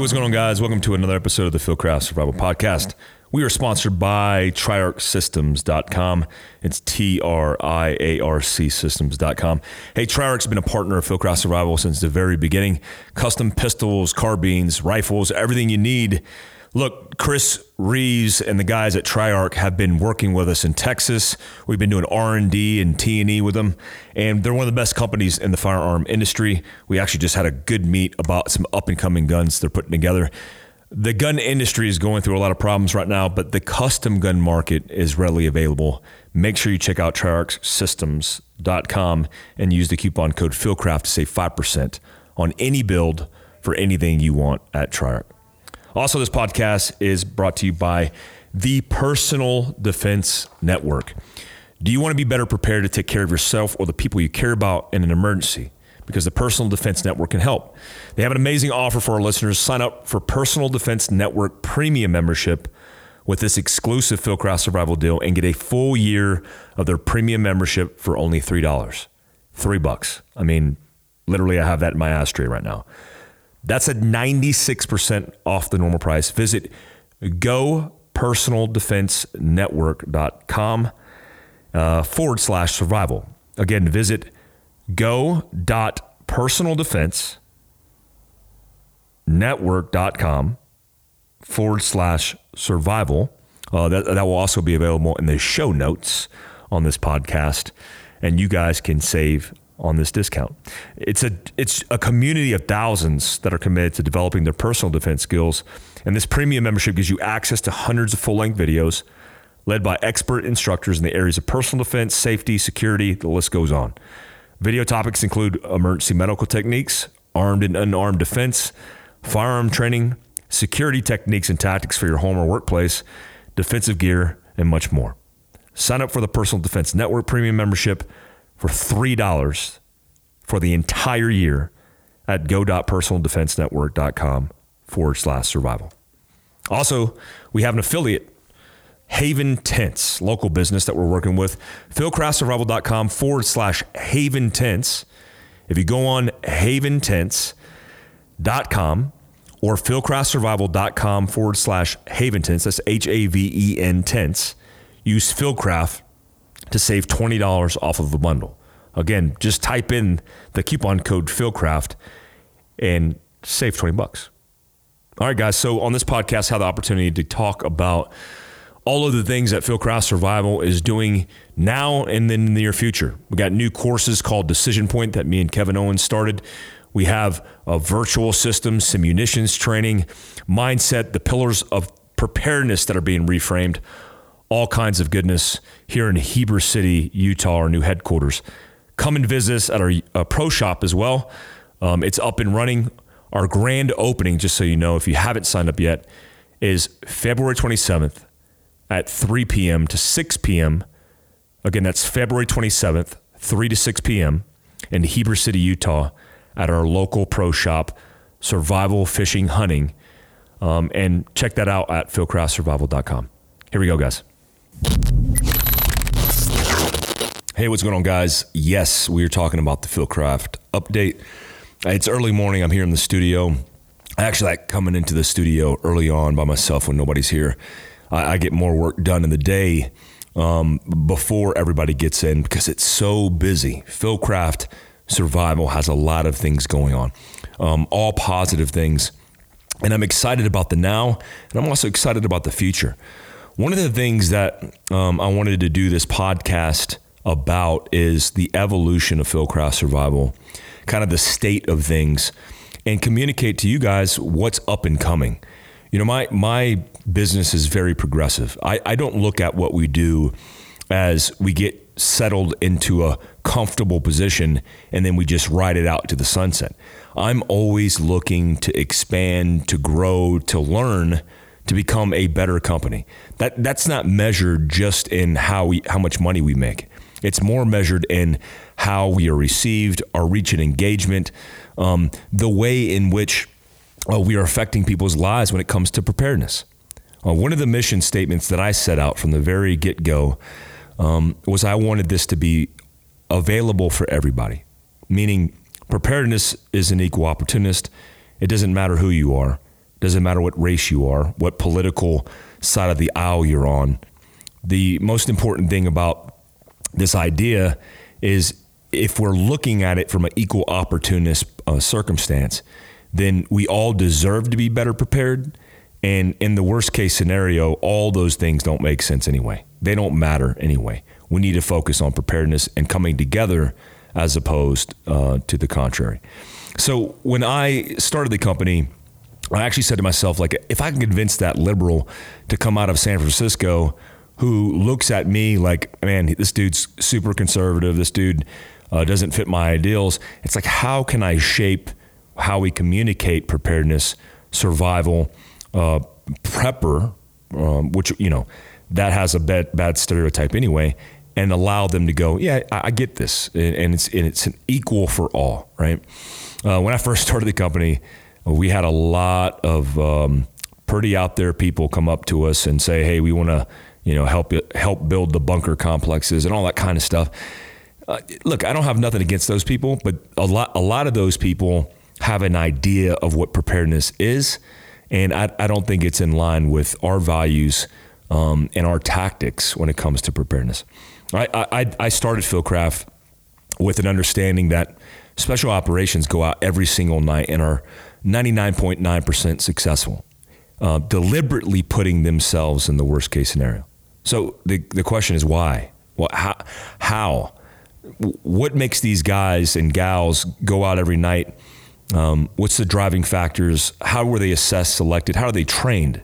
What's going on, guys? Welcome to another episode of the Fieldcraft Survival Podcast. We are sponsored by TriArcSystems.com. It's T R I A R C Systems.com. Hey, TriArc's been a partner of Phil Fieldcraft Survival since the very beginning. Custom pistols, carbines, rifles, everything you need. Look, Chris Reeves and the guys at TriArc have been working with us in Texas. We've been doing R&D and T&E with them, and they're one of the best companies in the firearm industry. We actually just had a good meet about some up-and-coming guns they're putting together. The gun industry is going through a lot of problems right now, but the custom gun market is readily available. Make sure you check out TriArcSystems.com and use the coupon code FieldCraft to save 5% on any build for anything you want at TriArc. Also, this podcast is brought to you by the Personal Defense Network. Do you want to be better prepared to take care of yourself or the people you care about in an emergency? Because the Personal Defense Network can help. They have an amazing offer for our listeners. Sign up for Personal Defense Network premium membership with this exclusive Phil Fieldcraft Survival deal and get a full year of their premium membership for only $3. Three bucks. I mean, literally, I have that in my ashtray right now. That's at 96% off the normal price. Visit gopersonaldefensenetwork.com uh, forward slash survival. Again, visit go.personaldefensenetwork.com forward slash survival. Uh, that, that will also be available in the show notes on this podcast. And you guys can save on this discount. It's a it's a community of thousands that are committed to developing their personal defense skills, and this premium membership gives you access to hundreds of full-length videos led by expert instructors in the areas of personal defense, safety, security, the list goes on. Video topics include emergency medical techniques, armed and unarmed defense, firearm training, security techniques and tactics for your home or workplace, defensive gear, and much more. Sign up for the Personal Defense Network premium membership for $3 for the entire year at go.personaldefensenetwork.com forward slash survival. Also, we have an affiliate, Haven Tents, local business that we're working with. Fieldcraftsurvival.com forward slash Haven Tents. If you go on haventents.com or fieldcraftsurvival.com forward slash Haven Tents, that's H A V E N tents, use Fieldcraft to save $20 off of a bundle. Again, just type in the coupon code Fieldcraft and save 20 bucks. All right, guys. So on this podcast, I have the opportunity to talk about all of the things that Fieldcraft Survival is doing now and then in the near future. We got new courses called Decision Point that me and Kevin Owens started. We have a virtual system, some munitions training, mindset, the pillars of preparedness that are being reframed all kinds of goodness here in Heber City, Utah, our new headquarters. Come and visit us at our uh, pro shop as well. Um, it's up and running. Our grand opening, just so you know, if you haven't signed up yet, is February 27th at 3 p.m. to 6 p.m. Again, that's February 27th, 3 to 6 p.m. in Heber City, Utah, at our local pro shop, Survival Fishing Hunting. Um, and check that out at fieldcraftsurvival.com. Here we go, guys. Hey, what's going on, guys? Yes, we are talking about the Fieldcraft update. It's early morning. I'm here in the studio. I actually like coming into the studio early on by myself when nobody's here. I, I get more work done in the day um, before everybody gets in because it's so busy. Fieldcraft Survival has a lot of things going on, um, all positive things. And I'm excited about the now, and I'm also excited about the future. One of the things that um, I wanted to do this podcast about is the evolution of Fieldcraft survival, kind of the state of things, and communicate to you guys what's up and coming. You know, my my business is very progressive. I, I don't look at what we do as we get settled into a comfortable position and then we just ride it out to the sunset. I'm always looking to expand, to grow, to learn to become a better company. That that's not measured just in how we how much money we make. It's more measured in how we are received, our reach and engagement, um, the way in which uh, we are affecting people's lives when it comes to preparedness. Uh, one of the mission statements that I set out from the very get go um, was I wanted this to be available for everybody, meaning preparedness is an equal opportunist. It doesn't matter who you are. Doesn't matter what race you are, what political side of the aisle you're on. The most important thing about this idea is if we're looking at it from an equal opportunist uh, circumstance, then we all deserve to be better prepared. And in the worst case scenario, all those things don't make sense anyway. They don't matter anyway. We need to focus on preparedness and coming together as opposed uh, to the contrary. So when I started the company, I actually said to myself, like, if I can convince that liberal to come out of San Francisco who looks at me like, man, this dude's super conservative, this dude uh, doesn't fit my ideals, it's like, how can I shape how we communicate preparedness, survival, uh, prepper, um, which, you know, that has a bad, bad stereotype anyway, and allow them to go, yeah, I, I get this. And, and, it's, and it's an equal for all, right? Uh, when I first started the company, we had a lot of um, pretty out there people come up to us and say, hey, we want to, you know, help help build the bunker complexes and all that kind of stuff. Uh, look, I don't have nothing against those people, but a lot a lot of those people have an idea of what preparedness is, and I, I don't think it's in line with our values um, and our tactics when it comes to preparedness. I, I, I started Fieldcraft with an understanding that special operations go out every single night and are 99.9% successful, uh, deliberately putting themselves in the worst case scenario. So the, the question is why? Well, how, how? What makes these guys and gals go out every night? Um, what's the driving factors? How were they assessed, selected? How are they trained?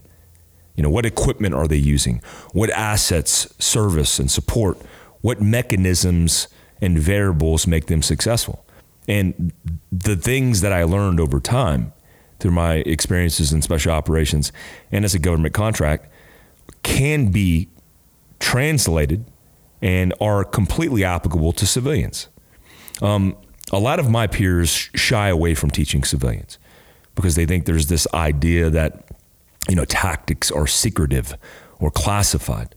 You know, what equipment are they using? What assets, service, and support? What mechanisms and variables make them successful? And the things that I learned over time through my experiences in special operations and as a government contract can be translated and are completely applicable to civilians. Um, a lot of my peers shy away from teaching civilians because they think there's this idea that you know tactics are secretive or classified.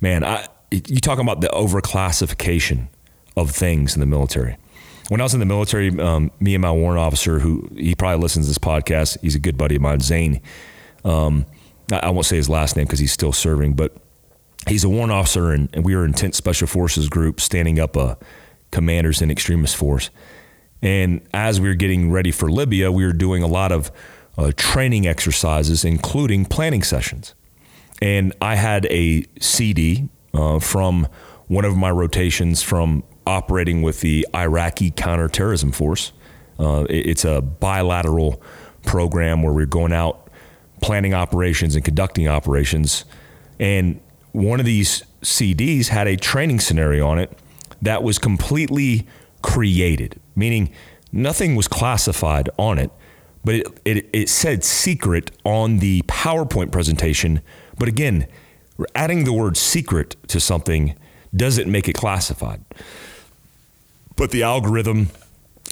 Man, I, you talk about the overclassification of things in the military. When I was in the military, um, me and my warrant officer, who he probably listens to this podcast, he's a good buddy of mine, Zane. Um, I, I, won't say his last name because he's still serving, but he's a warrant officer, and, and we were in 10th special forces group standing up a commanders in extremis force. And as we were getting ready for Libya, we were doing a lot of uh, training exercises, including planning sessions. And I had a CD uh, from one of my rotations from operating with the Iraqi counterterrorism force. Uh, it, it's a bilateral program where we're going out planning operations and conducting operations. And one of these CDs had a training scenario on it that was completely created, meaning nothing was classified on it, but it, it, it said secret on the PowerPoint presentation. But again, adding the word secret to something doesn't make it classified. But the algorithm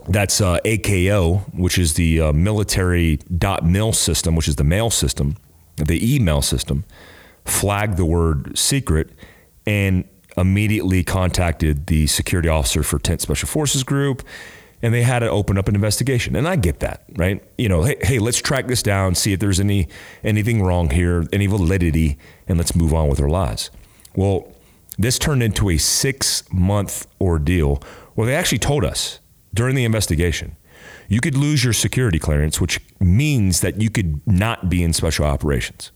that's uh, AKO, which is the uh, military dot mil system, which is the mail system, the email system, flagged the word secret and immediately contacted the security officer for 10th Special Forces Group and they had to open up an investigation. And I get that, right? You know, hey, hey, let's track this down, see if there's any anything wrong here, any validity, and let's move on with our lives. Well, this turned into a six month ordeal where they actually told us during the investigation you could lose your security clearance, which means that you could not be in special operations.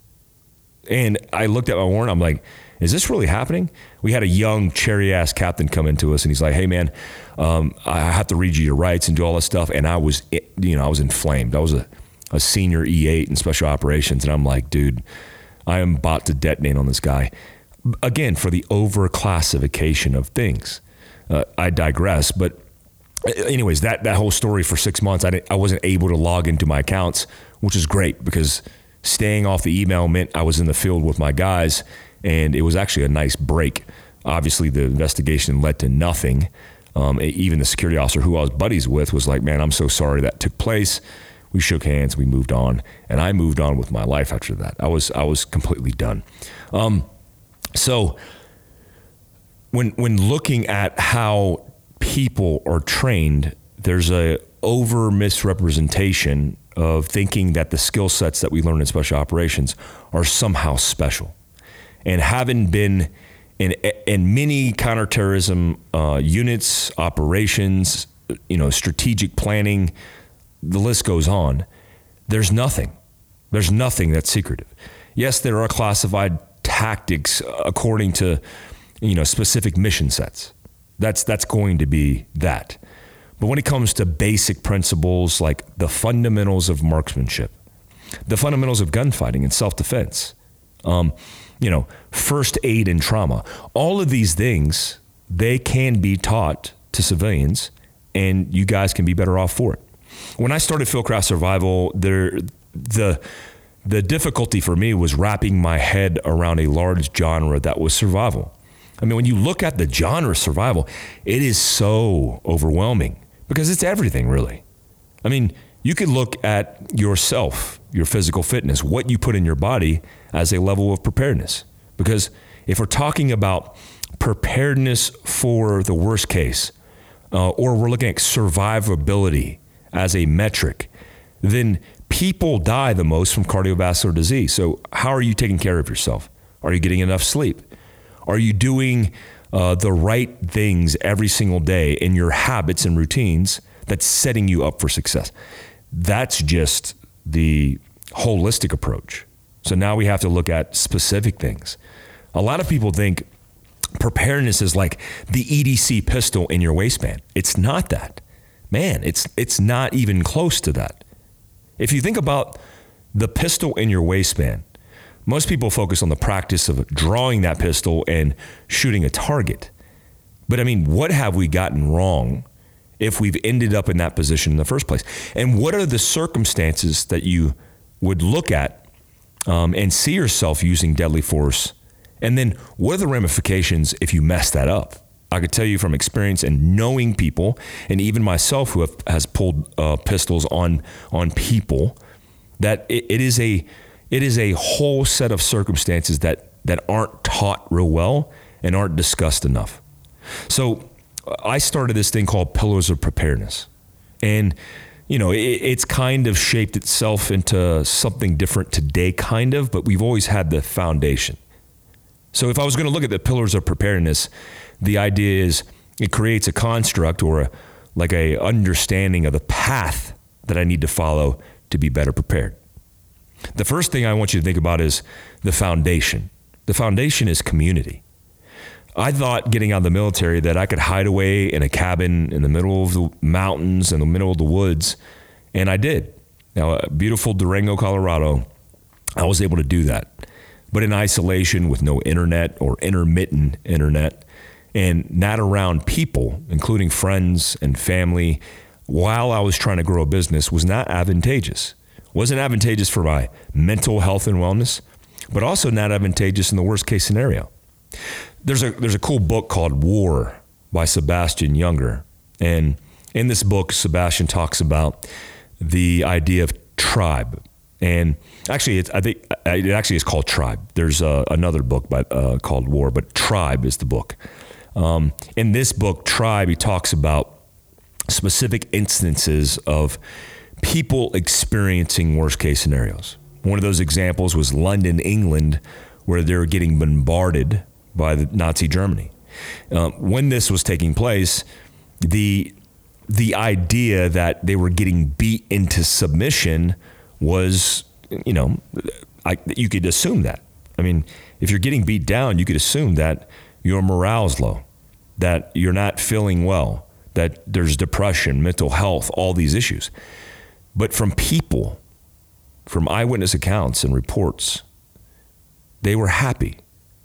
And I looked at my warrant, I'm like, is this really happening? We had a young cherry ass captain come into us and he's like, hey man, um, I have to read you your rights and do all this stuff. And I was, you know, I was inflamed. I was a, a senior E8 in special operations. And I'm like, dude, I am about to detonate on this guy. Again, for the overclassification of things. Uh, I digress, but anyways, that, that whole story for six months, I, I wasn't able to log into my accounts, which is great because staying off the email meant I was in the field with my guys and it was actually a nice break. Obviously, the investigation led to nothing. Um, even the security officer who I was buddies with was like, "Man, I'm so sorry that took place." We shook hands, we moved on, and I moved on with my life after that. I was I was completely done. Um, so when when looking at how people are trained, there's a over misrepresentation of thinking that the skill sets that we learn in special operations are somehow special. And having been in, in many counterterrorism uh, units, operations, you know, strategic planning, the list goes on. There's nothing. There's nothing that's secretive. Yes, there are classified tactics according to, you know, specific mission sets. That's that's going to be that. But when it comes to basic principles like the fundamentals of marksmanship, the fundamentals of gunfighting and self-defense, um, you know, first aid and trauma, all of these things they can be taught to civilians, and you guys can be better off for it. When I started Fieldcraft Survival, there the the difficulty for me was wrapping my head around a large genre that was survival. I mean, when you look at the genre survival, it is so overwhelming because it's everything, really. I mean, you could look at yourself, your physical fitness, what you put in your body as a level of preparedness. Because if we're talking about preparedness for the worst case, uh, or we're looking at survivability as a metric, then people die the most from cardiovascular disease. So, how are you taking care of yourself? Are you getting enough sleep? Are you doing uh, the right things every single day in your habits and routines that's setting you up for success? That's just the holistic approach. So now we have to look at specific things. A lot of people think preparedness is like the EDC pistol in your waistband. It's not that. Man, it's it's not even close to that. If you think about the pistol in your waistband, most people focus on the practice of drawing that pistol and shooting a target. But I mean, what have we gotten wrong if we've ended up in that position in the first place? And what are the circumstances that you would look at um, and see yourself using deadly force? And then what are the ramifications if you mess that up? I could tell you from experience and knowing people, and even myself who have, has pulled uh, pistols on on people, that it, it is a it is a whole set of circumstances that that aren't taught real well and aren't discussed enough. So I started this thing called Pillars of Preparedness, and you know it, it's kind of shaped itself into something different today, kind of, but we've always had the foundation. So if I was going to look at the pillars of preparedness, the idea is it creates a construct or a, like a understanding of the path that I need to follow to be better prepared. The first thing I want you to think about is the foundation. The foundation is community. I thought getting out of the military that I could hide away in a cabin in the middle of the mountains, in the middle of the woods, and I did. Now, uh, beautiful Durango, Colorado, I was able to do that. But in isolation with no internet or intermittent internet and not around people, including friends and family, while I was trying to grow a business was not advantageous wasn't advantageous for my mental health and wellness, but also not advantageous in the worst case scenario. There's a there's a cool book called War by Sebastian Junger. and in this book, Sebastian talks about the idea of tribe. And actually, I think it actually is called Tribe. There's uh, another book by, uh, called War, but Tribe is the book. Um, in this book, Tribe, he talks about specific instances of people experiencing worst case scenarios. One of those examples was London, England, where they were getting bombarded by the Nazi Germany. Uh, when this was taking place, the the idea that they were getting beat into submission was, you know, I, you could assume that. I mean, if you're getting beat down, you could assume that your morale's low, that you're not feeling well, that there's depression, mental health, all these issues. But from people, from eyewitness accounts and reports, they were happy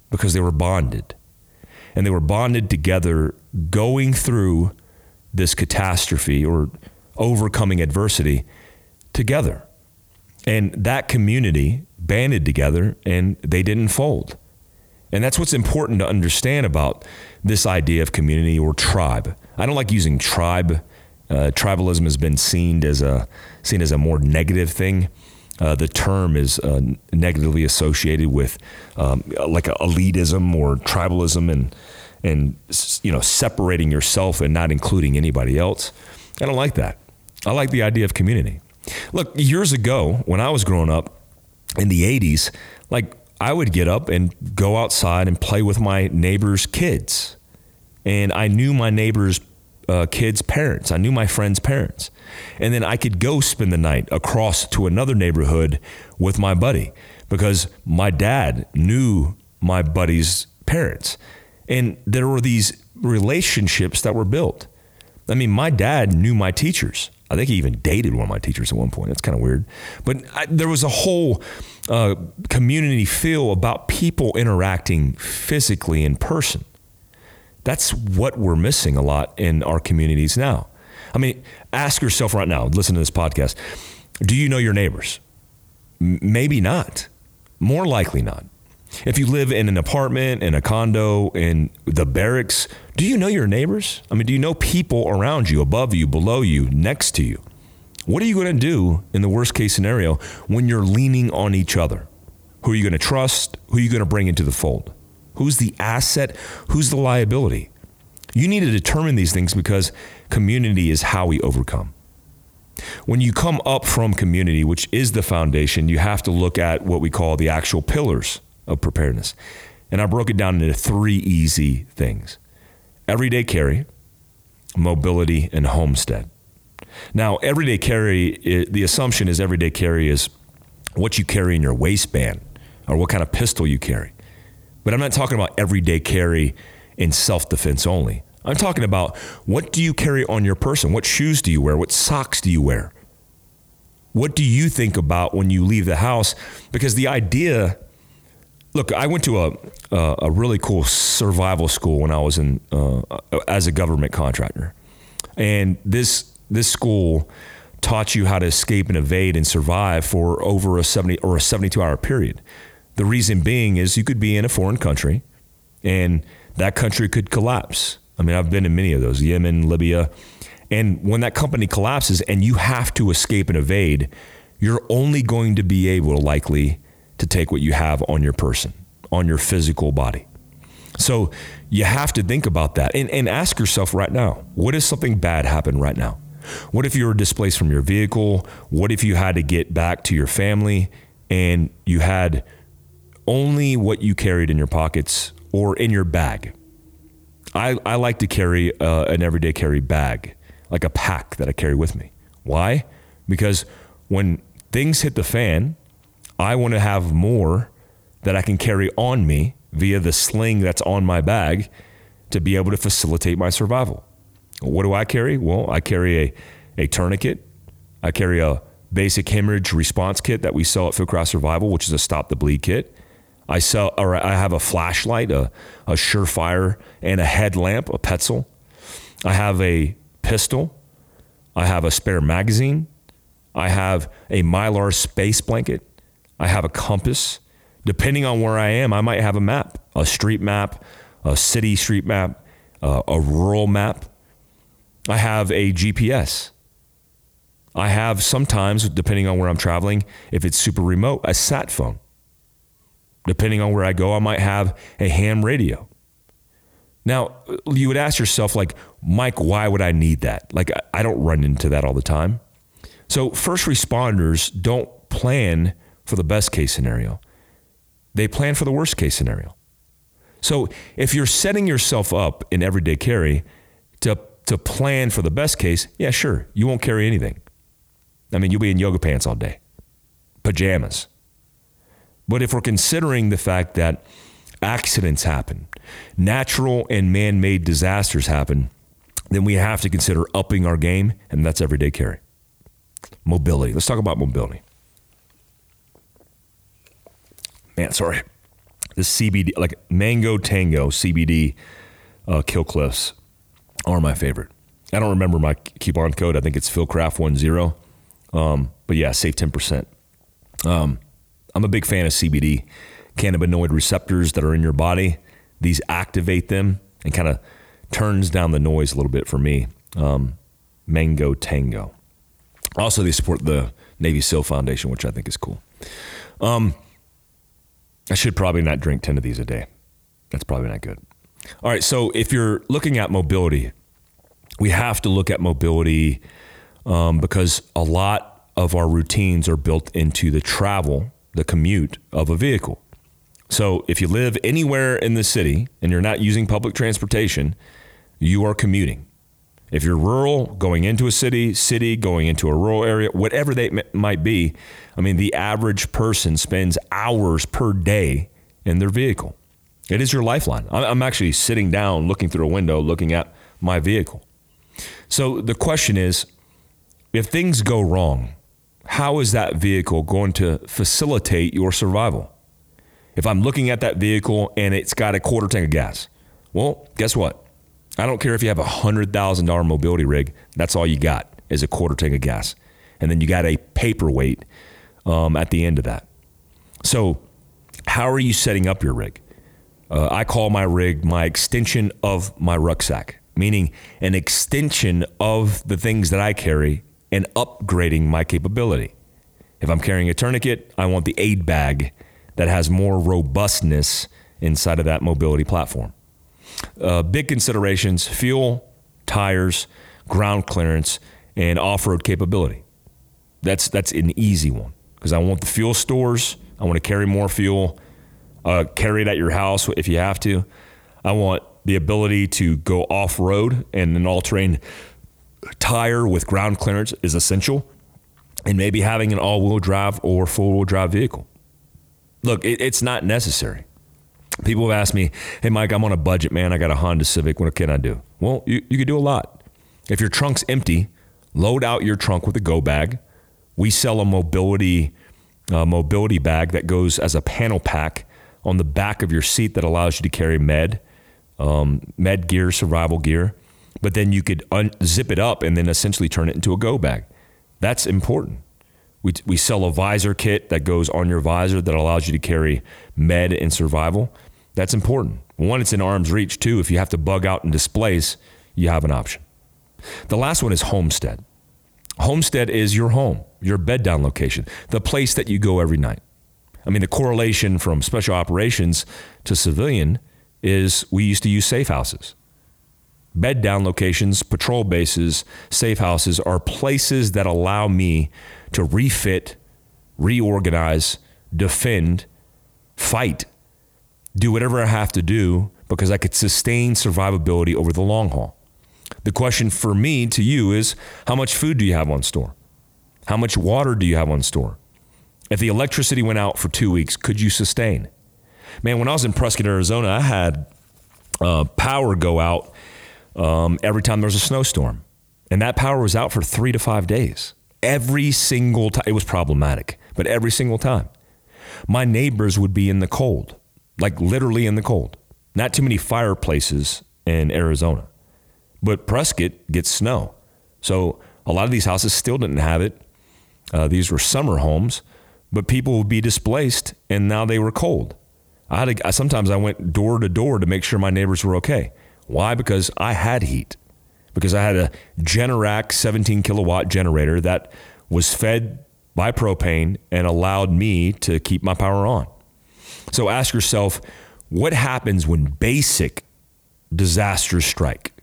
because they were bonded. And they were bonded together going through this catastrophe or overcoming adversity together. And that community banded together and they didn't fold. And that's what's important to understand about this idea of community or tribe. I don't like using tribe uh, tribalism has been seen as a seen as a more negative thing. Uh, the term is uh, negatively associated with um, like elitism or tribalism and and you know separating yourself and not including anybody else. I don't like that. I like the idea of community. Look, years ago when I was growing up in the 80s, like I would get up and go outside and play with my neighbor's kids. And I knew my neighbor's uh, kids' parents. I knew my friends' parents. And then I could go spend the night across to another neighborhood with my buddy because my dad knew my buddy's parents. And there were these relationships that were built. I mean, my dad knew my teachers. I think he even dated one of my teachers at one point. That's kind of weird. But I, there was a whole uh, community feel about people interacting physically in person. That's what we're missing a lot in our communities now. I mean, ask yourself right now, listen to this podcast. Do you know your neighbors? M- maybe not. More likely not. If you live in an apartment, in a condo, in the barracks, do you know your neighbors? I mean, do you know people around you, above you, below you, next to you? What are you going to do in the worst case scenario when you're leaning on each other? Who are you going to trust? Who are you going to bring into the fold? Who's the asset? Who's the liability? You need to determine these things because community is how we overcome. When you come up from community, which is the foundation, you have to look at what we call the actual pillars of preparedness. And I broke it down into three easy things everyday carry, mobility, and homestead. Now, everyday carry, the assumption is everyday carry is what you carry in your waistband or what kind of pistol you carry. But I'm not talking about everyday carry in self defense only. I'm talking about what do you carry on your person? What shoes do you wear? What socks do you wear? What do you think about when you leave the house? Because the idea Look, I went to a uh, a really cool survival school when I was in uh, as a government contractor, and this this school taught you how to escape and evade and survive for over a seventy or a seventy two hour period. The reason being is you could be in a foreign country, and that country could collapse. I mean, I've been in many of those, Yemen, Libya, and when that company collapses and you have to escape and evade, you're only going to be able to likely to take what you have on your person, on your physical body. So you have to think about that and, and ask yourself right now what if something bad happened right now? What if you were displaced from your vehicle? What if you had to get back to your family and you had only what you carried in your pockets or in your bag? I, I like to carry uh, an everyday carry bag, like a pack that I carry with me. Why? Because when things hit the fan, I want to have more that I can carry on me via the sling that's on my bag to be able to facilitate my survival. What do I carry? Well, I carry a, a tourniquet. I carry a basic hemorrhage response kit that we sell at Fieldcraft Survival, which is a stop the bleed kit. I sell, or I have a flashlight, a, a Surefire, and a headlamp, a Petzl. I have a pistol. I have a spare magazine. I have a mylar space blanket. I have a compass. Depending on where I am, I might have a map, a street map, a city street map, uh, a rural map. I have a GPS. I have sometimes, depending on where I'm traveling, if it's super remote, a sat phone. Depending on where I go, I might have a ham radio. Now, you would ask yourself, like, Mike, why would I need that? Like, I don't run into that all the time. So, first responders don't plan for the best case scenario. They plan for the worst case scenario. So if you're setting yourself up in everyday carry to, to plan for the best case, yeah, sure, you won't carry anything. I mean, you'll be in yoga pants all day, pajamas. But if we're considering the fact that accidents happen, natural and man made disasters happen, then we have to consider upping our game, and that's everyday carry. Mobility. Let's talk about mobility man, sorry, the CBD, like Mango Tango CBD uh, Kill Cliffs are my favorite. I don't remember my coupon code. I think it's PhilCraft10. Um, but yeah, save 10%. Um, I'm a big fan of CBD, cannabinoid receptors that are in your body. These activate them and kind of turns down the noise a little bit for me. Um, Mango Tango. Also, they support the Navy SEAL Foundation, which I think is cool. Um, I should probably not drink 10 of these a day. That's probably not good. All right. So if you're looking at mobility, we have to look at mobility um, because a lot of our routines are built into the travel, the commute of a vehicle. So if you live anywhere in the city and you're not using public transportation, you are commuting. If you're rural, going into a city, city, going into a rural area, whatever they m- might be, I mean, the average person spends hours per day in their vehicle. It is your lifeline. I'm actually sitting down, looking through a window, looking at my vehicle. So the question is if things go wrong, how is that vehicle going to facilitate your survival? If I'm looking at that vehicle and it's got a quarter tank of gas, well, guess what? I don't care if you have a $100,000 mobility rig, that's all you got is a quarter tank of gas. And then you got a paperweight um, at the end of that. So, how are you setting up your rig? Uh, I call my rig my extension of my rucksack, meaning an extension of the things that I carry and upgrading my capability. If I'm carrying a tourniquet, I want the aid bag that has more robustness inside of that mobility platform. Uh, big considerations fuel, tires, ground clearance, and off road capability. That's, that's an easy one because I want the fuel stores. I want to carry more fuel, uh, carry it at your house if you have to. I want the ability to go off road, and an all terrain tire with ground clearance is essential. And maybe having an all wheel drive or four wheel drive vehicle. Look, it, it's not necessary. People have asked me, hey, Mike, I'm on a budget, man. I got a Honda Civic. What can I do? Well, you, you could do a lot. If your trunk's empty, load out your trunk with a go bag. We sell a mobility uh, mobility bag that goes as a panel pack on the back of your seat that allows you to carry med, um, med gear, survival gear. But then you could un- zip it up and then essentially turn it into a go bag. That's important. We, we sell a visor kit that goes on your visor that allows you to carry med and survival. That's important. One, it's in arm's reach. Two, if you have to bug out and displace, you have an option. The last one is homestead. Homestead is your home, your bed down location, the place that you go every night. I mean, the correlation from special operations to civilian is we used to use safe houses. Bed down locations, patrol bases, safe houses are places that allow me to refit, reorganize, defend, fight, do whatever I have to do because I could sustain survivability over the long haul. The question for me to you is how much food do you have on store? How much water do you have on store? If the electricity went out for two weeks, could you sustain? Man, when I was in Prescott, Arizona, I had uh, power go out um, every time there was a snowstorm. And that power was out for three to five days every single time. It was problematic, but every single time. My neighbors would be in the cold, like literally in the cold. Not too many fireplaces in Arizona, but Prescott gets snow. So a lot of these houses still didn't have it. Uh, these were summer homes, but people would be displaced and now they were cold. I had to, sometimes I went door to door to make sure my neighbors were okay. Why? Because I had heat because I had a Generac 17 kilowatt generator that was fed by propane and allowed me to keep my power on. So ask yourself what happens when basic disasters strike?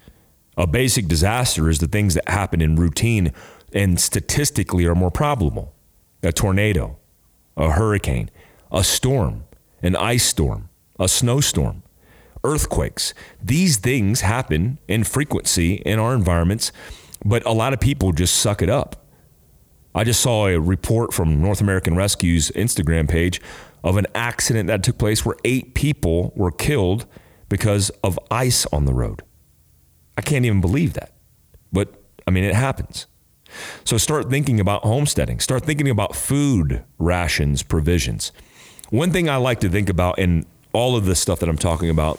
A basic disaster is the things that happen in routine and statistically are more probable a tornado, a hurricane, a storm, an ice storm, a snowstorm earthquakes. These things happen in frequency in our environments, but a lot of people just suck it up. I just saw a report from North American Rescue's Instagram page of an accident that took place where eight people were killed because of ice on the road. I can't even believe that. But I mean, it happens. So start thinking about homesteading, start thinking about food rations provisions. One thing I like to think about in all of this stuff that I'm talking about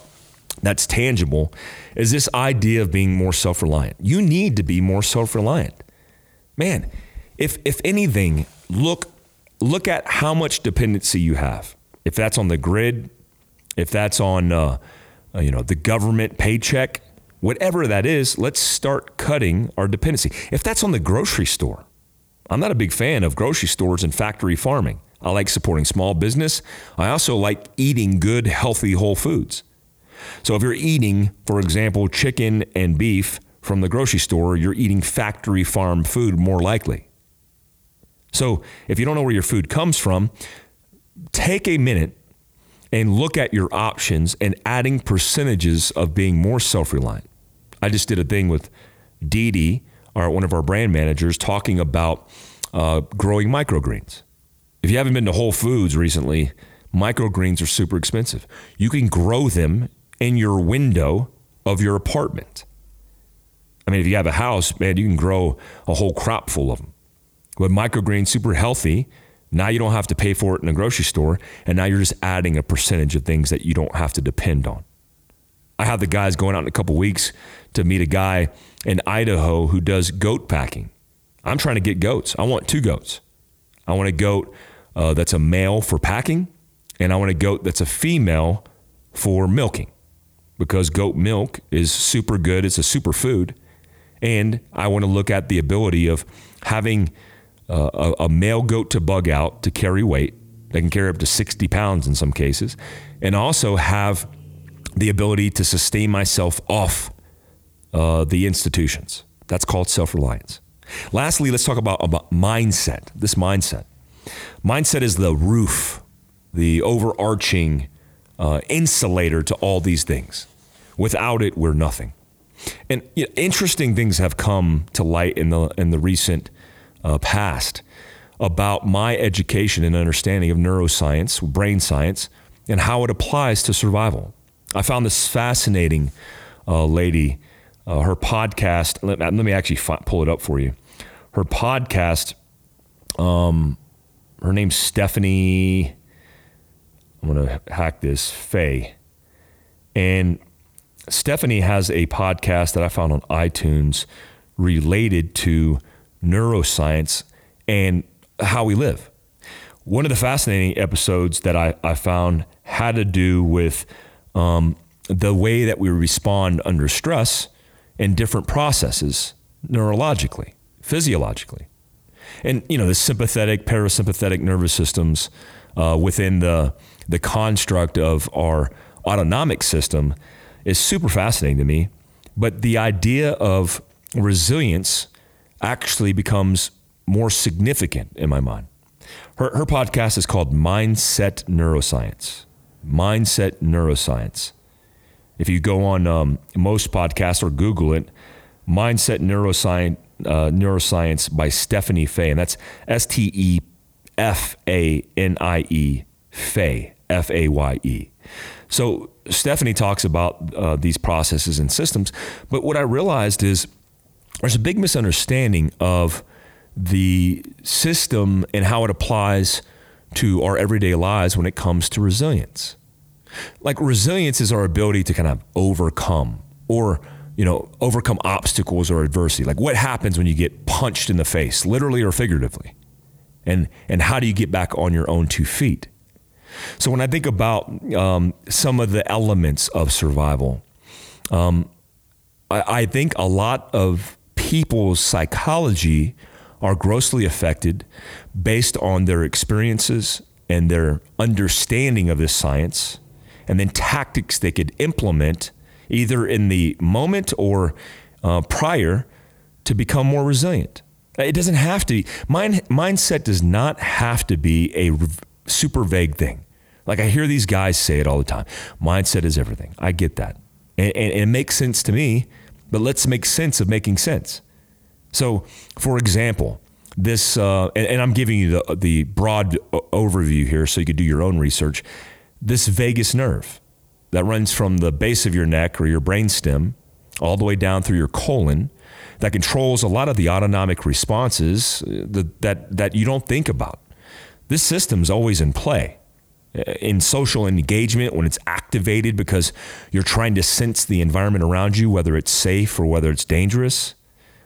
that's tangible is this idea of being more self reliant. You need to be more self reliant. Man, if, if anything, look, look at how much dependency you have. If that's on the grid, if that's on uh, uh, you know the government paycheck, whatever that is, let's start cutting our dependency. If that's on the grocery store, I'm not a big fan of grocery stores and factory farming. I like supporting small business. I also like eating good, healthy, whole foods. So if you're eating, for example, chicken and beef from the grocery store, you're eating factory farm food more likely. So if you don't know where your food comes from, take a minute and look at your options and adding percentages of being more self reliant. I just did a thing with Dee Dee, our, one of our brand managers, talking about uh, growing microgreens. If you haven't been to Whole Foods recently, microgreens are super expensive. You can grow them in your window of your apartment. I mean, if you have a house, man, you can grow a whole crop full of them. But microgreens, super healthy. Now you don't have to pay for it in a grocery store, and now you're just adding a percentage of things that you don't have to depend on. I have the guys going out in a couple weeks to meet a guy in Idaho who does goat packing. I'm trying to get goats. I want two goats. I want a goat uh, that's a male for packing, and I want a goat that's a female for milking because goat milk is super good. It's a super food. And I want to look at the ability of having uh, a, a male goat to bug out to carry weight. They can carry up to 60 pounds in some cases, and also have the ability to sustain myself off uh, the institutions. That's called self reliance. Lastly, let's talk about, about mindset. This mindset. Mindset is the roof, the overarching uh, insulator to all these things. Without it, we're nothing. And you know, interesting things have come to light in the in the recent uh, past about my education and understanding of neuroscience, brain science, and how it applies to survival. I found this fascinating uh, lady. Uh, her podcast. Let, let me actually fi- pull it up for you. Her podcast. Um, her name's Stefanie. I'm gonna hack this. Faye, and Stefanie has a podcast that I found on iTunes related to neuroscience and how we live. One of the fascinating episodes that I, I found had to do with um, the way that we respond under stress and different processes neurologically, physiologically. And, you know, the sympathetic, parasympathetic nervous systems uh, within the, the construct of our autonomic system is super fascinating to me. But the idea of resilience actually becomes more significant in my mind. Her, her podcast is called Mindset Neuroscience. Mindset Neuroscience. If you go on um, most podcasts or Google it, Mindset Neuroscience, uh, Neuroscience by Stefanie Faye, and that's S T E F A N I E Faye, F A Y E. So Stefanie talks about uh, these processes and systems, but what I realized is there's a big misunderstanding of the system and how it applies to our everyday lives when it comes to resilience. Like resilience is our ability to kind of overcome or you know overcome obstacles or adversity. Like what happens when you get punched in the face, literally or figuratively, and and how do you get back on your own two feet? So when I think about um, some of the elements of survival, um, I, I think a lot of people's psychology are grossly affected based on their experiences and their understanding of this science, and then tactics they could implement either in the moment or uh, prior to become more resilient. It doesn't have to be. Mind, mindset does not have to be a super vague thing. Like I hear these guys say it all the time. Mindset is everything. I get that. And, and, and it makes sense to me, but let's make sense of making sense. So, for example, this, uh, and, and, I'm giving you the, the broad overview here so you could do your own research. This vagus nerve that runs from the base of your neck or your brainstem all the way down through your colon that controls a lot of the autonomic responses uh, that, that, that you don't think about. This system's always in play. Uh, in social engagement when it's activated because you're trying to sense the environment around you, whether it's safe or whether it's dangerous.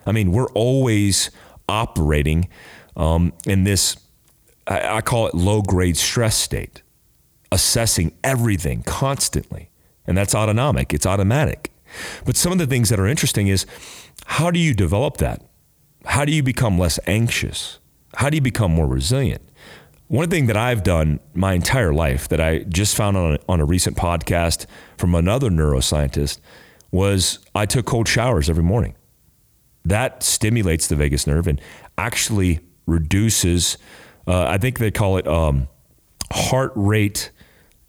I mean, we're always operating um, in this, I, I call it low grade stress state, assessing everything constantly. And that's autonomic, it's automatic. But some of the things that are interesting is how do you develop that? How do you become less anxious? How do you become more resilient? One thing that I've done my entire life that I just found on a, on a recent podcast from another neuroscientist was I took cold showers every morning. that stimulates the vagus nerve and actually reduces, uh, I think they call it um, heart rate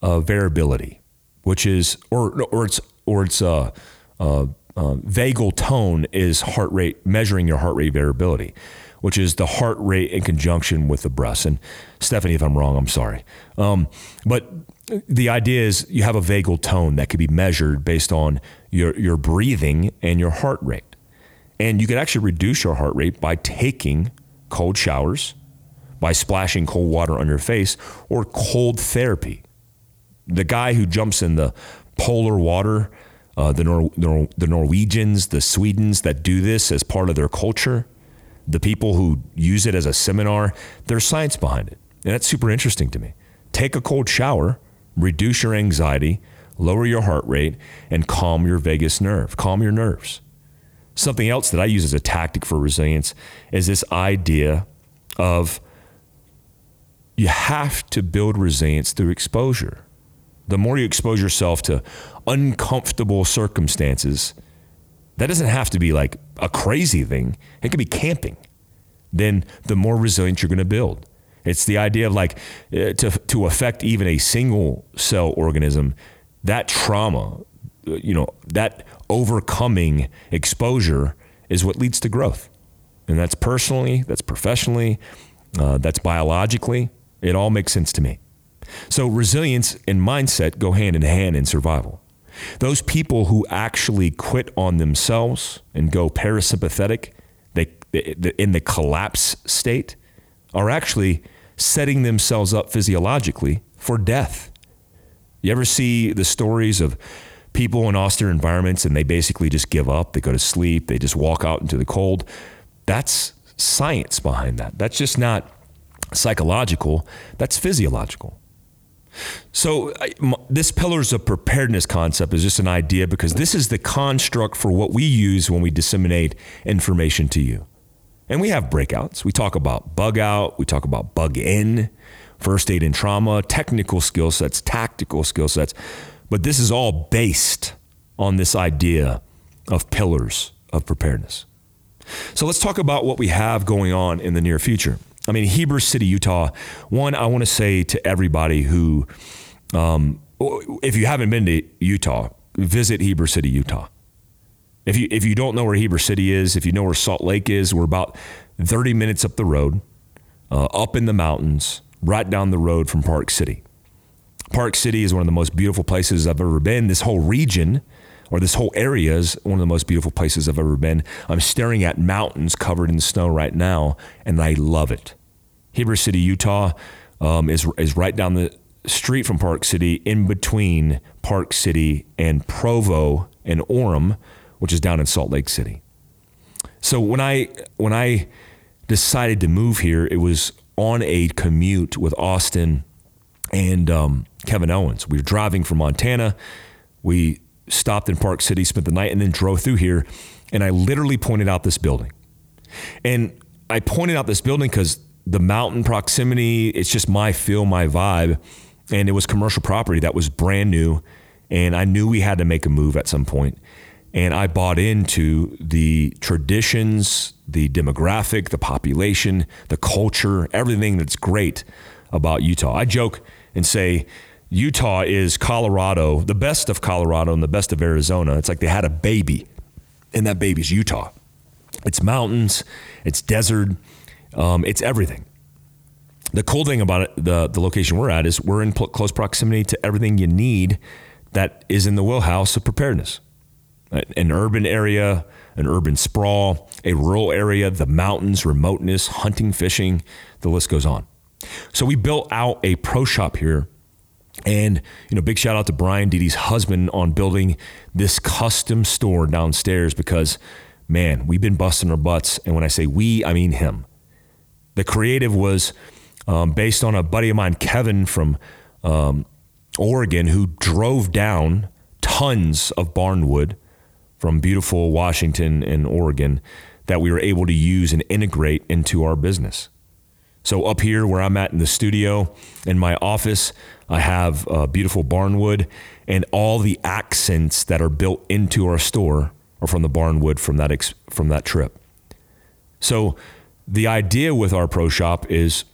uh, variability, which is, or, or it's, or it's, uh, uh, uh, vagal tone is heart rate, measuring your heart rate variability, which is the heart rate in conjunction with the breaths. And Stefanie, if I'm wrong, I'm sorry. Um, but the idea is you have a vagal tone that can be measured based on your, your breathing and your heart rate. And you can actually reduce your heart rate by taking cold showers, by splashing cold water on your face, or cold therapy. The guy who jumps in the polar water, uh, the, Nor- Nor- the Norwegians, the Swedens that do this as part of their culture, the people who use it as a seminar, there's science behind it. And that's super interesting to me. Take a cold shower, reduce your anxiety, lower your heart rate, and calm your vagus nerve, calm your nerves. Something else that I use as a tactic for resilience is this idea of you have to build resilience through exposure. The more you expose yourself to uncomfortable circumstances, that doesn't have to be like a crazy thing. It could be camping. Then the more resilient you're going to build. It's the idea of like uh, to to affect even a single cell organism, that trauma, uh, you know, that overcoming exposure is what leads to growth. And that's personally, that's professionally, uh, that's biologically. It all makes sense to me. So resilience and mindset go hand in hand in survival. Those people who actually quit on themselves and go parasympathetic, in the collapse state, are actually setting themselves up physiologically for death. You ever see the stories of people in austere environments and they basically just give up. They go to sleep. They just walk out into the cold. That's science behind that. That's just not psychological, that's physiological. So, this pillars of preparedness concept is just an idea because this is the construct for what we use when we disseminate information to you. And we have breakouts. We talk about bug out, we talk about bug in, first aid and trauma, technical skill sets, tactical skill sets. But this is all based on this idea of pillars of preparedness. So let's talk about what we have going on in the near future. I mean, Heber City, Utah. One, I want to say to everybody who, um, if you haven't been to Utah, visit Heber City, Utah. If you if you don't know where Heber City is, if you know where Salt Lake is, we're about 30 minutes up the road, uh, up in the mountains, right down the road from Park City. Park City is one of the most beautiful places I've ever been. This whole region or this whole area is one of the most beautiful places I've ever been. I'm staring at mountains covered in snow right now, and I love it. Heber City, Utah, um, is is right down the street from Park City, in between Park City and Provo and Orem, which is down in Salt Lake City. So when I when I decided to move here, it was on a commute with Austin and um, Kevin Owens. We were driving from Montana. We stopped in Park City, spent the night, and then drove through here. And I literally pointed out this building. And I pointed out this building because the mountain proximity, it's just my feel, my vibe. And it was commercial property that was brand new. And I knew we had to make a move at some point. And I bought into the traditions, the demographic, the population, the culture, everything that's great about Utah. I joke and say Utah is Colorado, the best of Colorado and the best of Arizona. It's like they had a baby, and that baby's Utah. It's mountains, it's desert, um, it's everything. The cool thing about it, the, the location we're at is we're in pl- close proximity to everything you need that is in the wheelhouse of preparedness. An urban area, an urban sprawl, a rural area, the mountains, remoteness, hunting, fishing, the list goes on. So we built out a pro shop here. And, you know, big shout out to Brian Didi's husband on building this custom store downstairs because, man, we've been busting our butts. And when I say we, I mean him. The creative was um, based on a buddy of mine, Kevin from um, Oregon, who drove down tons of barnwood from beautiful Washington and Oregon that we were able to use and integrate into our business. So up here where I'm at in the studio, in my office, I have uh, beautiful barnwood, and all the accents that are built into our store are from the barnwood from that ex- from that trip. So the idea with our pro shop is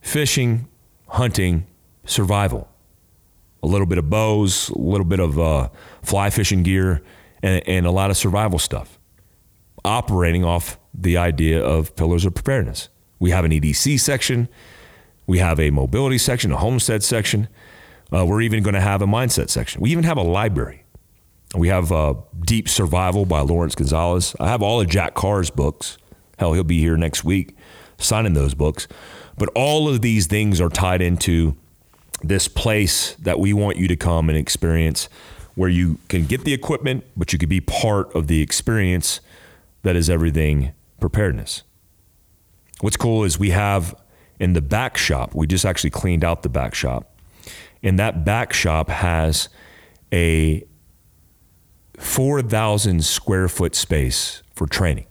fishing, hunting, survival. A little bit of bows, a little bit of uh, fly fishing gear, and, and a lot of survival stuff. Operating off the idea of pillars of preparedness. We have an EDC section, we have a mobility section, a homestead section. Uh, we're even going to have a mindset section. We even have a library. We have uh, Deep Survival by Laurence Gonzales. I have all of Jack Carr's books. Hell, he'll be here next week signing those books. But all of these things are tied into this place that we want you to come and experience where you can get the equipment, but you could be part of the experience that is everything preparedness. What's cool is we have in the back shop, we just actually cleaned out the back shop. And that back shop has a 4,000 square foot space for training.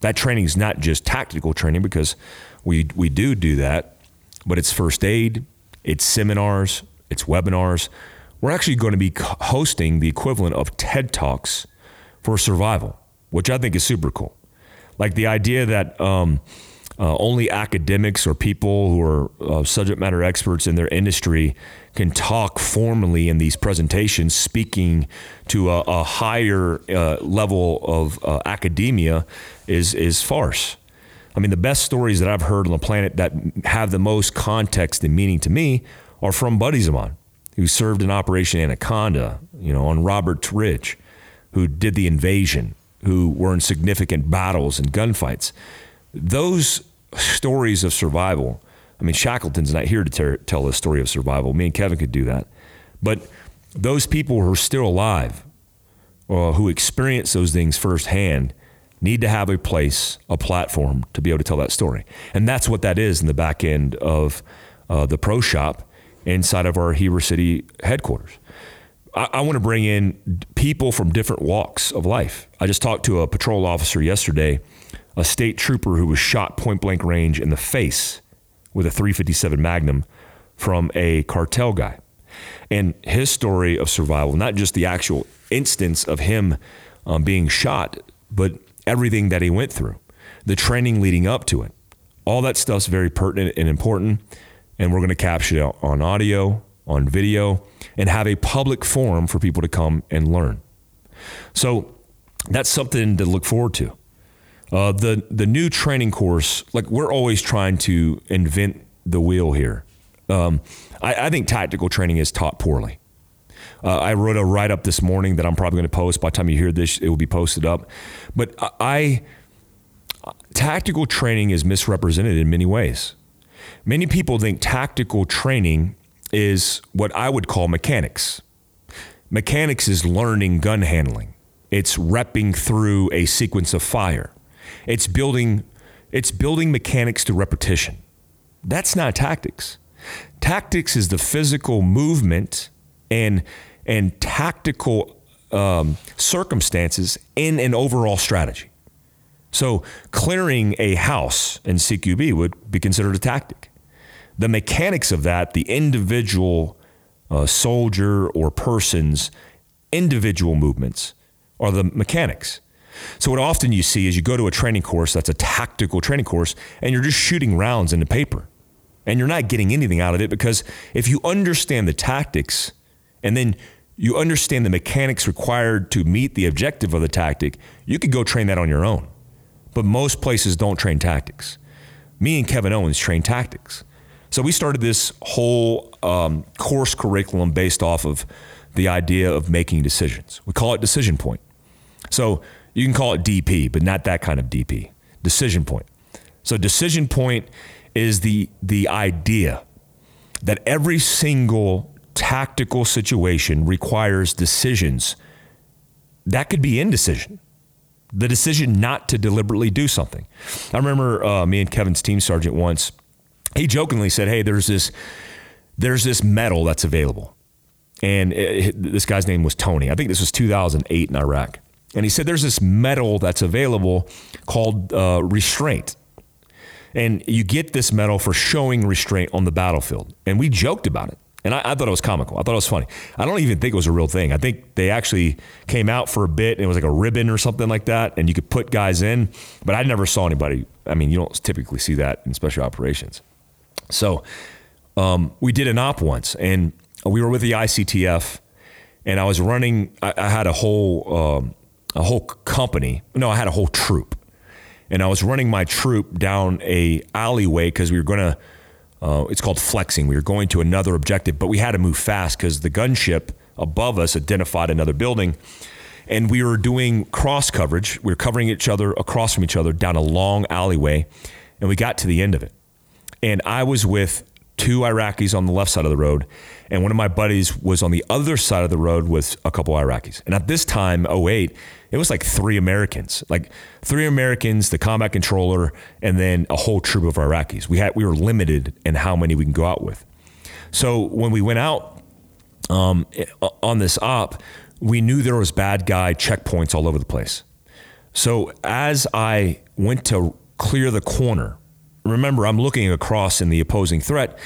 That training is not just tactical training because we, we do do that, but it's first aid, it's seminars, it's webinars. We're actually going to be hosting the equivalent of TED Talks for survival, which I think is super cool. Like the idea that um, uh, only academics or people who are uh, subject matter experts in their industry can talk formally in these presentations, speaking to a, a higher uh, level of uh, academia, is is farce. I mean, the best stories that I've heard on the planet that have the most context and meaning to me are from buddies of mine who served in Operation Anaconda, you know, on Roberts Ridge, who did the invasion, who were in significant battles and gunfights. Those stories of survival I mean, Shackleton's not here to ter- tell the story of survival. Me and Kevin could do that. But those people who are still alive, uh, who experience those things firsthand, need to have a place, a platform to be able to tell that story. And that's what that is in the back end of uh, the pro shop inside of our Heber City headquarters. I, I want to bring in people from different walks of life. I just talked to a patrol officer yesterday, a state trooper who was shot point blank range in the face with a 357 Magnum from a cartel guy. And his story of survival, not just the actual instance of him um, being shot, but everything that he went through, the training leading up to it. All that stuff's very pertinent and important. And we're going to capture it on audio, on video, and have a public forum for people to come and learn. So that's something to look forward to. Uh, the the new training course, like we're always trying to invent the wheel here. Um, I, I, think tactical training is taught poorly. Uh, I wrote a write up this morning that I'm probably going to post. By the time you hear this, it will be posted up. But I, tactical training is misrepresented in many ways. Many people think tactical training is what I would call mechanics. Mechanics is learning gun handling. It's repping through a sequence of fire. It's building it's building mechanics to repetition. That's not tactics. Tactics is the physical movement and and tactical um, circumstances in an overall strategy. So clearing a house in CQB would be considered a tactic. The mechanics of that, the individual uh, soldier or person's individual movements, are the mechanics. So what often you see is you go to a training course that's a tactical training course and you're just shooting rounds into paper. And you're not getting anything out of it because if you understand the tactics and then you understand the mechanics required to meet the objective of the tactic, you could go train that on your own. But most places don't train tactics. Me and Kevin Owens train tactics. So we started this whole um, course curriculum based off of the idea of making decisions. We call it decision point. So you can call it DP, but not that kind of DP. Decision point. So decision point is the the idea that every single tactical situation requires decisions. That could be indecision. The decision not to deliberately do something. I remember uh, me and Kevin's team sergeant once. He jokingly said, "Hey, there's this there's this medal that's available." And it, this guy's name was Tony. I think this was 2008 in Iraq. And he said there's this medal that's available called uh, restraint. And you get this medal for showing restraint on the battlefield. And we joked about it. And I, I, thought it was comical. I thought it was funny. I don't even think it was a real thing. I think they actually came out for a bit and it was like a ribbon or something like that. And you could put guys in, but I never saw anybody. I mean, you don't typically see that in special operations. So um, we did an op once and we were with the ICTF and I was running, I, I had a whole, um, a whole company. No, I had a whole troop and I was running my troop down a alleyway because we were going to, uh, it's called flexing. We were going to another objective, but we had to move fast because the gunship above us identified another building. And we were doing cross coverage. We were covering each other across from each other down a long alleyway. And we got to the end of it. And I was with two Iraqis on the left side of the road. And one of my buddies was on the other side of the road with a couple Iraqis. And at this time, 08, it was like three Americans, like three Americans, the combat controller, and then a whole troop of Iraqis. We had we were limited in how many we can go out with. So when we went out um, on this op, we knew there was bad guy checkpoints all over the place. So as I went to clear the corner, remember I'm looking across in the opposing threat.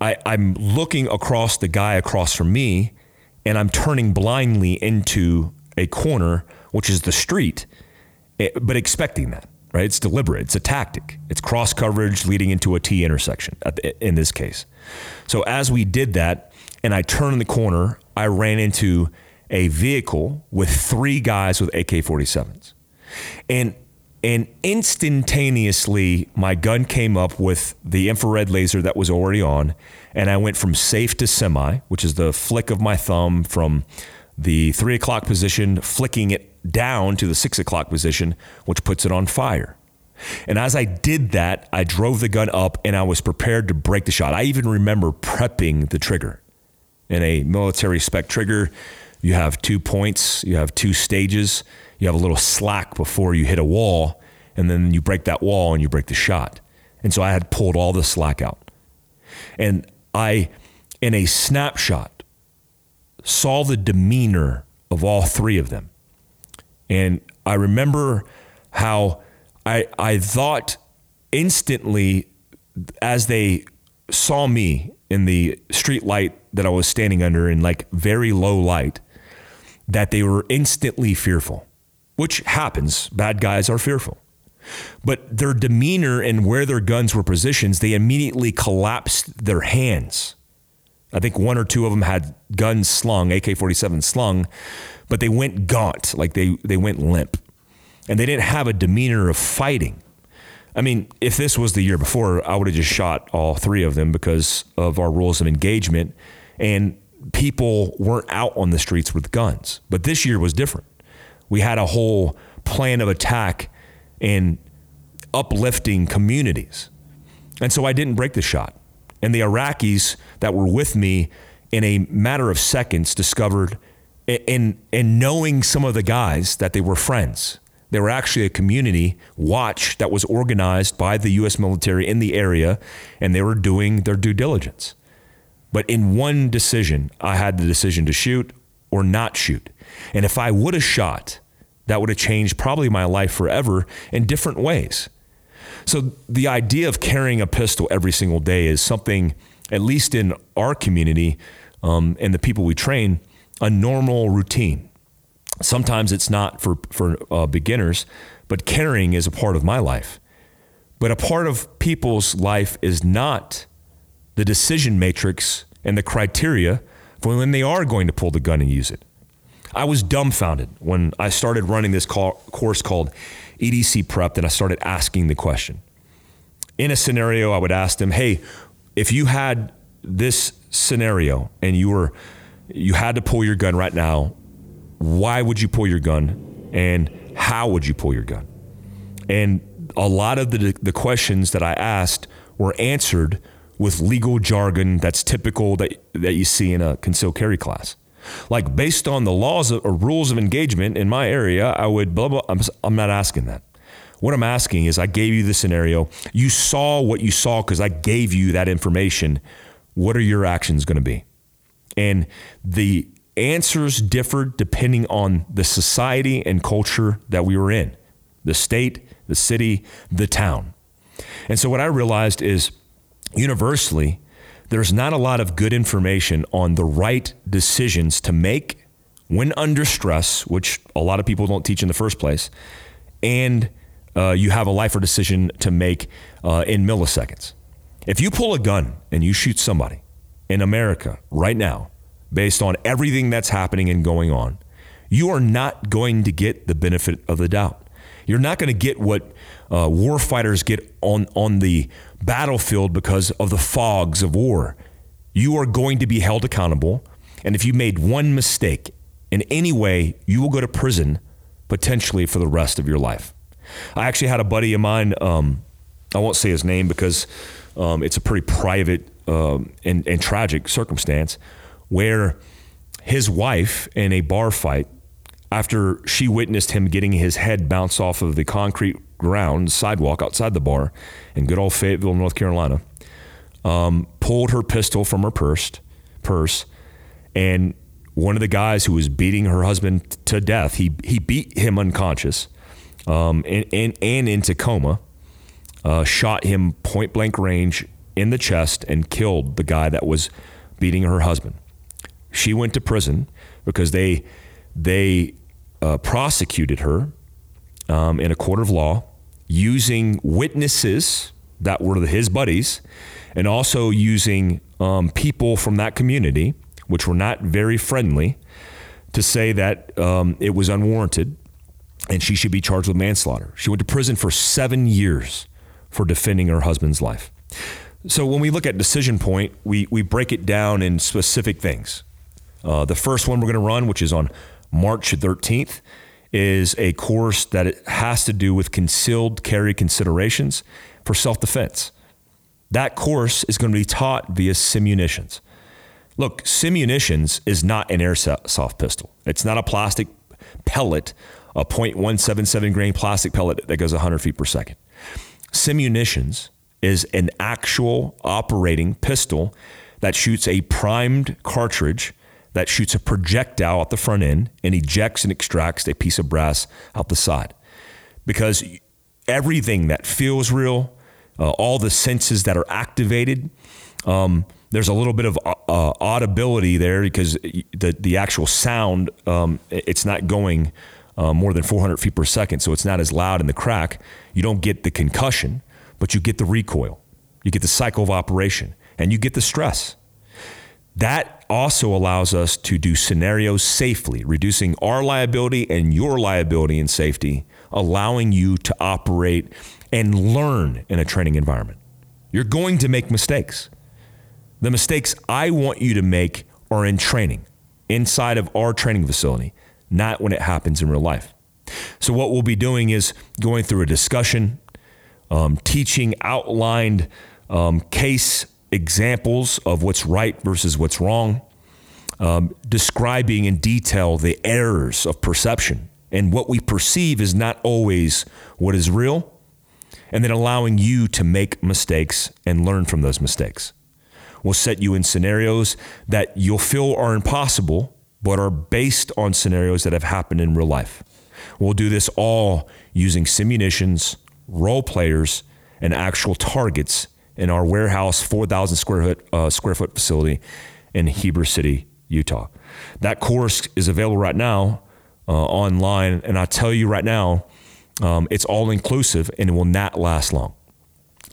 I, I'm looking across the guy across from me, and I'm turning blindly into a corner which is the street, eh, but expecting that, right? It's deliberate. It's a tactic. It's cross coverage leading into a T intersection in this case. So as we did that, and I turned the corner, I ran into a vehicle with three guys with AK 47s. And and instantaneously my gun came up with the infrared laser that was already on and i went from safe to semi which is the flick of my thumb from the three o'clock position flicking it down to the six o'clock position, which puts it on fire. And as I did that, I drove the gun up and I was prepared to break the shot. I even remember prepping the trigger. In a military spec trigger, you have two points, you have two stages, you have a little slack before you hit a wall, and then you break that wall and you break the shot. And so I had pulled all the slack out. And I, in a snapshot, saw the demeanor of all three of them. And I remember how I, I thought instantly as they saw me in the street light that I was standing under in like very low light that they were instantly fearful, which happens. Bad guys are fearful. But their demeanor and where their guns were positioned, they immediately collapsed their hands. I think one or two of them had guns slung, AK 47 slung, but they went gaunt, like they, they went limp. And they didn't have a demeanor of fighting. I mean, if this was the year before, I would have just shot all three of them because of our rules of engagement. And people weren't out on the streets with guns. But this year was different. We had a whole plan of attack and uplifting communities. And so I didn't break the shot. And the Iraqis that were with me in a matter of seconds discovered and and knowing some of the guys that they were friends. They were actually a community watch that was organized by the US military in the area and they were doing their due diligence. But in one decision, I had the decision to shoot or not shoot. And if I would have shot, that would have changed probably my life forever in different ways. So the idea of carrying a pistol every single day is something, at least in our community um, and the people we train, a normal routine. Sometimes it's not for, for uh, beginners, but carrying is a part of my life. But a part of people's life is not the decision matrix and the criteria for when they are going to pull the gun and use it. I was dumbfounded when I started running this course called EDC Prep, and I started asking the question. In a scenario, I would ask them, hey, if you had this scenario and you were you had to pull your gun right now, why would you pull your gun and how would you pull your gun? And a lot of the, the questions that I asked were answered with legal jargon that's typical that, that you see in a concealed carry class. Like based on the laws or rules of engagement in my area, I would blah, blah. I'm, I'm not asking that. What I'm asking is I gave you the scenario. You saw what you saw because I gave you that information. What are your actions going to be? And the answers differed depending on the society and culture that we were in the state, the city, the town. And so what I realized is universally, there's not a lot of good information on the right decisions to make when under stress, which a lot of people don't teach in the first place, and uh, you have a life or decision to make uh, in milliseconds. If you pull a gun and you shoot somebody in America right now, based on everything that's happening and going on, you are not going to get the benefit of the doubt. You're not going to get what uh, war fighters get on, on the battlefield because of the fogs of war. You are going to be held accountable. And if you made one mistake in any way, you will go to prison potentially for the rest of your life. I actually had a buddy of mine, um, I won't say his name because um, it's a pretty private um, and, and tragic circumstance, where his wife in a bar fight after she witnessed him getting his head bounce off of the concrete ground sidewalk outside the bar in good old Fayetteville, North Carolina, um, pulled her pistol from her purse, purse, and one of the guys who was beating her husband to death, he he beat him unconscious, um, and, and and into coma, uh, shot him point blank range in the chest and killed the guy that was beating her husband. She went to prison because they they uh, prosecuted her um, in a court of law using witnesses that were his buddies and also using um, people from that community, which were not very friendly, to say that um, it was unwarranted and she should be charged with manslaughter. She went to prison for seven years for defending her husband's life. So when we look at decision point, we, we break it down in specific things. Uh, the first one we're going to run, which is on March 13th, is a course that has to do with concealed carry considerations for self defense. That course is going to be taught via simunitions. Look, simunitions is not an airsoft pistol. It's not a plastic pellet, a .177 grain plastic pellet that goes 100 feet per second. Simunitions is an actual operating pistol that shoots a primed cartridge that shoots a projectile at the front end and ejects and extracts a piece of brass out the side. Because everything that feels real, uh, all the senses that are activated, um, there's a little bit of uh audibility there because the the actual sound um, it's not going uh, more than 400 feet per second, so it's not as loud in the crack. You don't get the concussion, but you get the recoil, you get the cycle of operation, and you get the stress. That also allows us to do scenarios safely, reducing our liability and your liability and safety, allowing you to operate and learn in a training environment. You're going to make mistakes. The mistakes I want you to make are in training, inside of our training facility, not when it happens in real life. So, what we'll be doing is going through a discussion, um, teaching outlined um, case examples of what's right versus what's wrong, um, describing in detail the errors of perception. And what we perceive is not always what is real, and then allowing you to make mistakes and learn from those mistakes. We'll set you in scenarios that you'll feel are impossible, but are based on scenarios that have happened in real life. We'll do this all using simunitions, role players, and actual targets in our warehouse, 4,000 square foot, uh, square foot facility in Heber City, Utah. That course is available right now uh, online. And I tell you right now, um, it's all inclusive and it will not last long.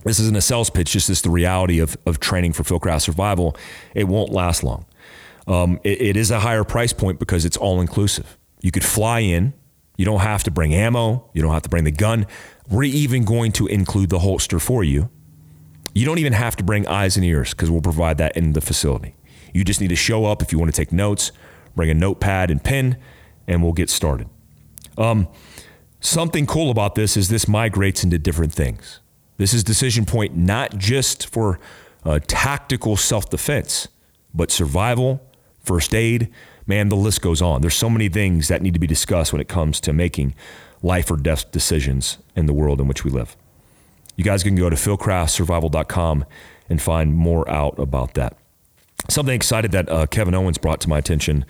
This isn't a sales pitch, just this is the reality of, of training for Fieldcraft survival. It won't last long. Um, it, it is a higher price point because it's all inclusive. You could fly in, you don't have to bring ammo, you don't have to bring the gun. We're even going to include the holster for you you don't even have to bring eyes and ears because we'll provide that in the facility. You just need to show up if you want to take notes, bring a notepad and pen, and we'll get started. Um, something cool about this is this migrates into different things. This is decision point not just for uh, tactical self defense, but survival, first aid. Man, the list goes on. There's so many things that need to be discussed when it comes to making life or death decisions in the world in which we live. You guys can go to fieldcraftsurvival.com and find more out about that. Something excited that uh, Kevin Owens brought to my attention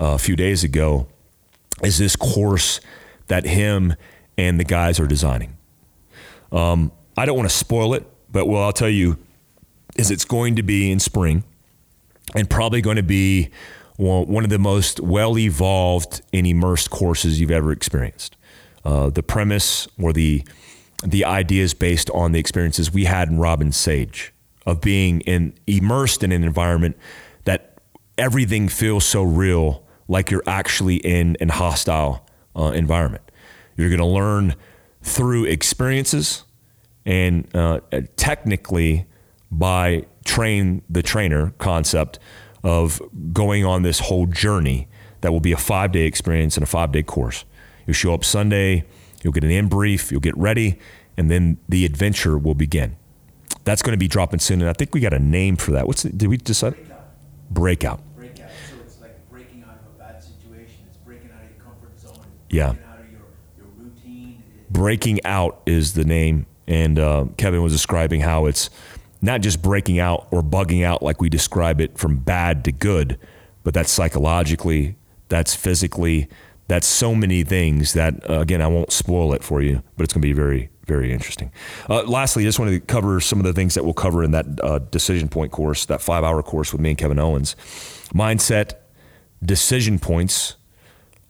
uh, a few days ago is this course that him and the guys are designing. Um, I don't want to spoil it, but what I'll tell you, is it's going to be in spring and probably going to be one of the most well evolved and immersed courses you've ever experienced. Uh, the premise or the the ideas based on the experiences we had in Robin Sage of being in immersed in an environment that everything feels so real, like you're actually in an hostile uh, environment. You're going to learn through experiences and uh, technically by train the trainer concept of going on this whole journey that will be a five day experience and a five day course. You'll show up Sunday, you'll get an in brief, you'll get ready, and then the adventure will begin. That's going to be dropping soon, and I think we got a name for that. What's the, did we decide? Breakout. Breakout. Breakout. So it's like breaking out of a bad situation. It's breaking out of your comfort zone. Yeah. Breaking out of your, your routine. Breaking out is the name, and uh, Kevin was describing how it's not just breaking out or bugging out like we describe it from bad to good, but that's psychologically, that's physically, that's so many things that uh, again I won't spoil it for you, but it's going to be very very interesting. Uh, lastly, I just wanted to cover some of the things that we'll cover in that uh, decision point course, that five hour course with me and Kevin Owens. Mindset, decision points,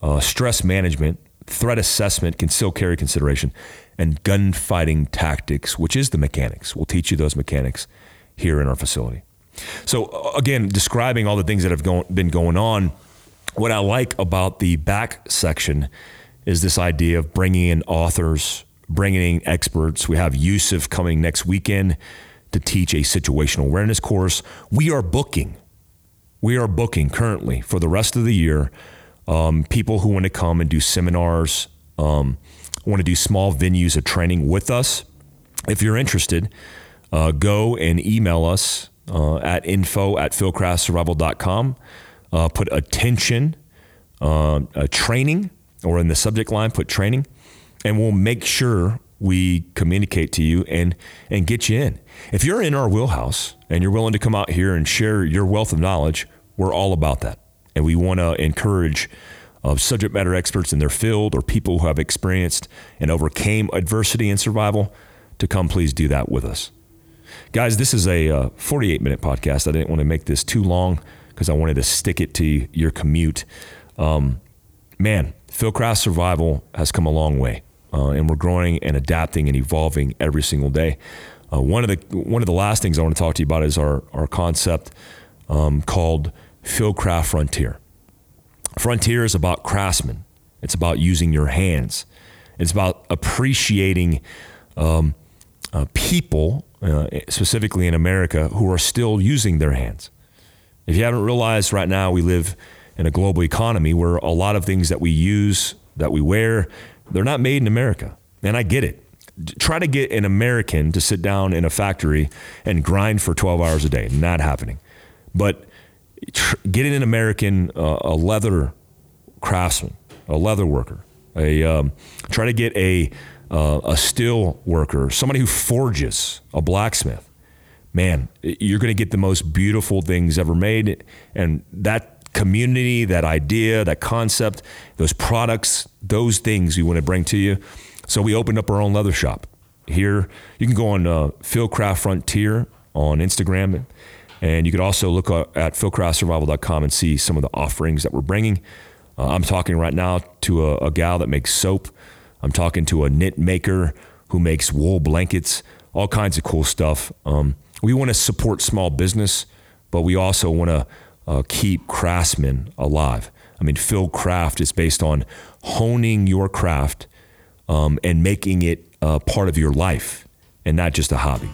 uh, stress management, threat assessment, concealed carry consideration, and gunfighting tactics, which is the mechanics. We'll teach you those mechanics here in our facility. So, uh, again, describing all the things that have go- been going on what I like about the back section is this idea of bringing in authors, bringing in experts. We have Yusuf coming next weekend to teach a situational awareness course. We are booking, we are booking currently for the rest of the year um, people who want to come and do seminars, um, want to do small venues of training with us. If you're interested, uh, go and email us uh, at info at fieldcraftsurvival.com uh, put attention, uh, training, or in the subject line, put training, and we'll make sure we communicate to you and and get you in. If you're in our wheelhouse and you're willing to come out here and share your wealth of knowledge, we're all about that, and we want to encourage. Uh, subject matter experts in their field or people who have experienced and overcame adversity and survival to come please do that with us. Guys, this is a uh, 48 minute podcast. I didn't want to make this too long because I wanted to stick it to your commute. Um, man, Fieldcraft Survival has come a long way, uh, and we're growing and adapting and evolving every single day. Uh, one of the one of the last things I want to talk to you about is our our concept um, called Fieldcraft Frontier. Frontier is about craftsmen. It's about using your hands. It's about appreciating um, uh, people, uh, specifically in America, who are still using their hands. If you haven't realized right now, we live in a global economy where a lot of things that we use, that we wear, they're not made in America. And I get it. Try to get an American to sit down in a factory and grind for 12 hours a day. Not happening. But tr- getting an American, uh, a leather craftsman, a leather worker, a um, try to get a uh, a steel worker, somebody who forges, a blacksmith man, you're going to get the most beautiful things ever made. And that community, that idea, that concept, those products, those things we want to bring to you. So we opened up our own leather shop here. You can go on uh, Fieldcraft Frontier on Instagram. And you could also look at fieldcraftsurvival.com and see some of the offerings that we're bringing. Uh, I'm talking right now to a, a gal that makes soap. I'm talking to a knit maker who makes wool blankets, all kinds of cool stuff. Um, we want to support small business, but we also want to uh, keep craftsmen alive. I mean, Fieldcraft is based on honing your craft um, and making it uh, part of your life and not just a hobby.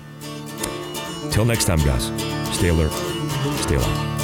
Till next time, guys, stay alert, stay alive.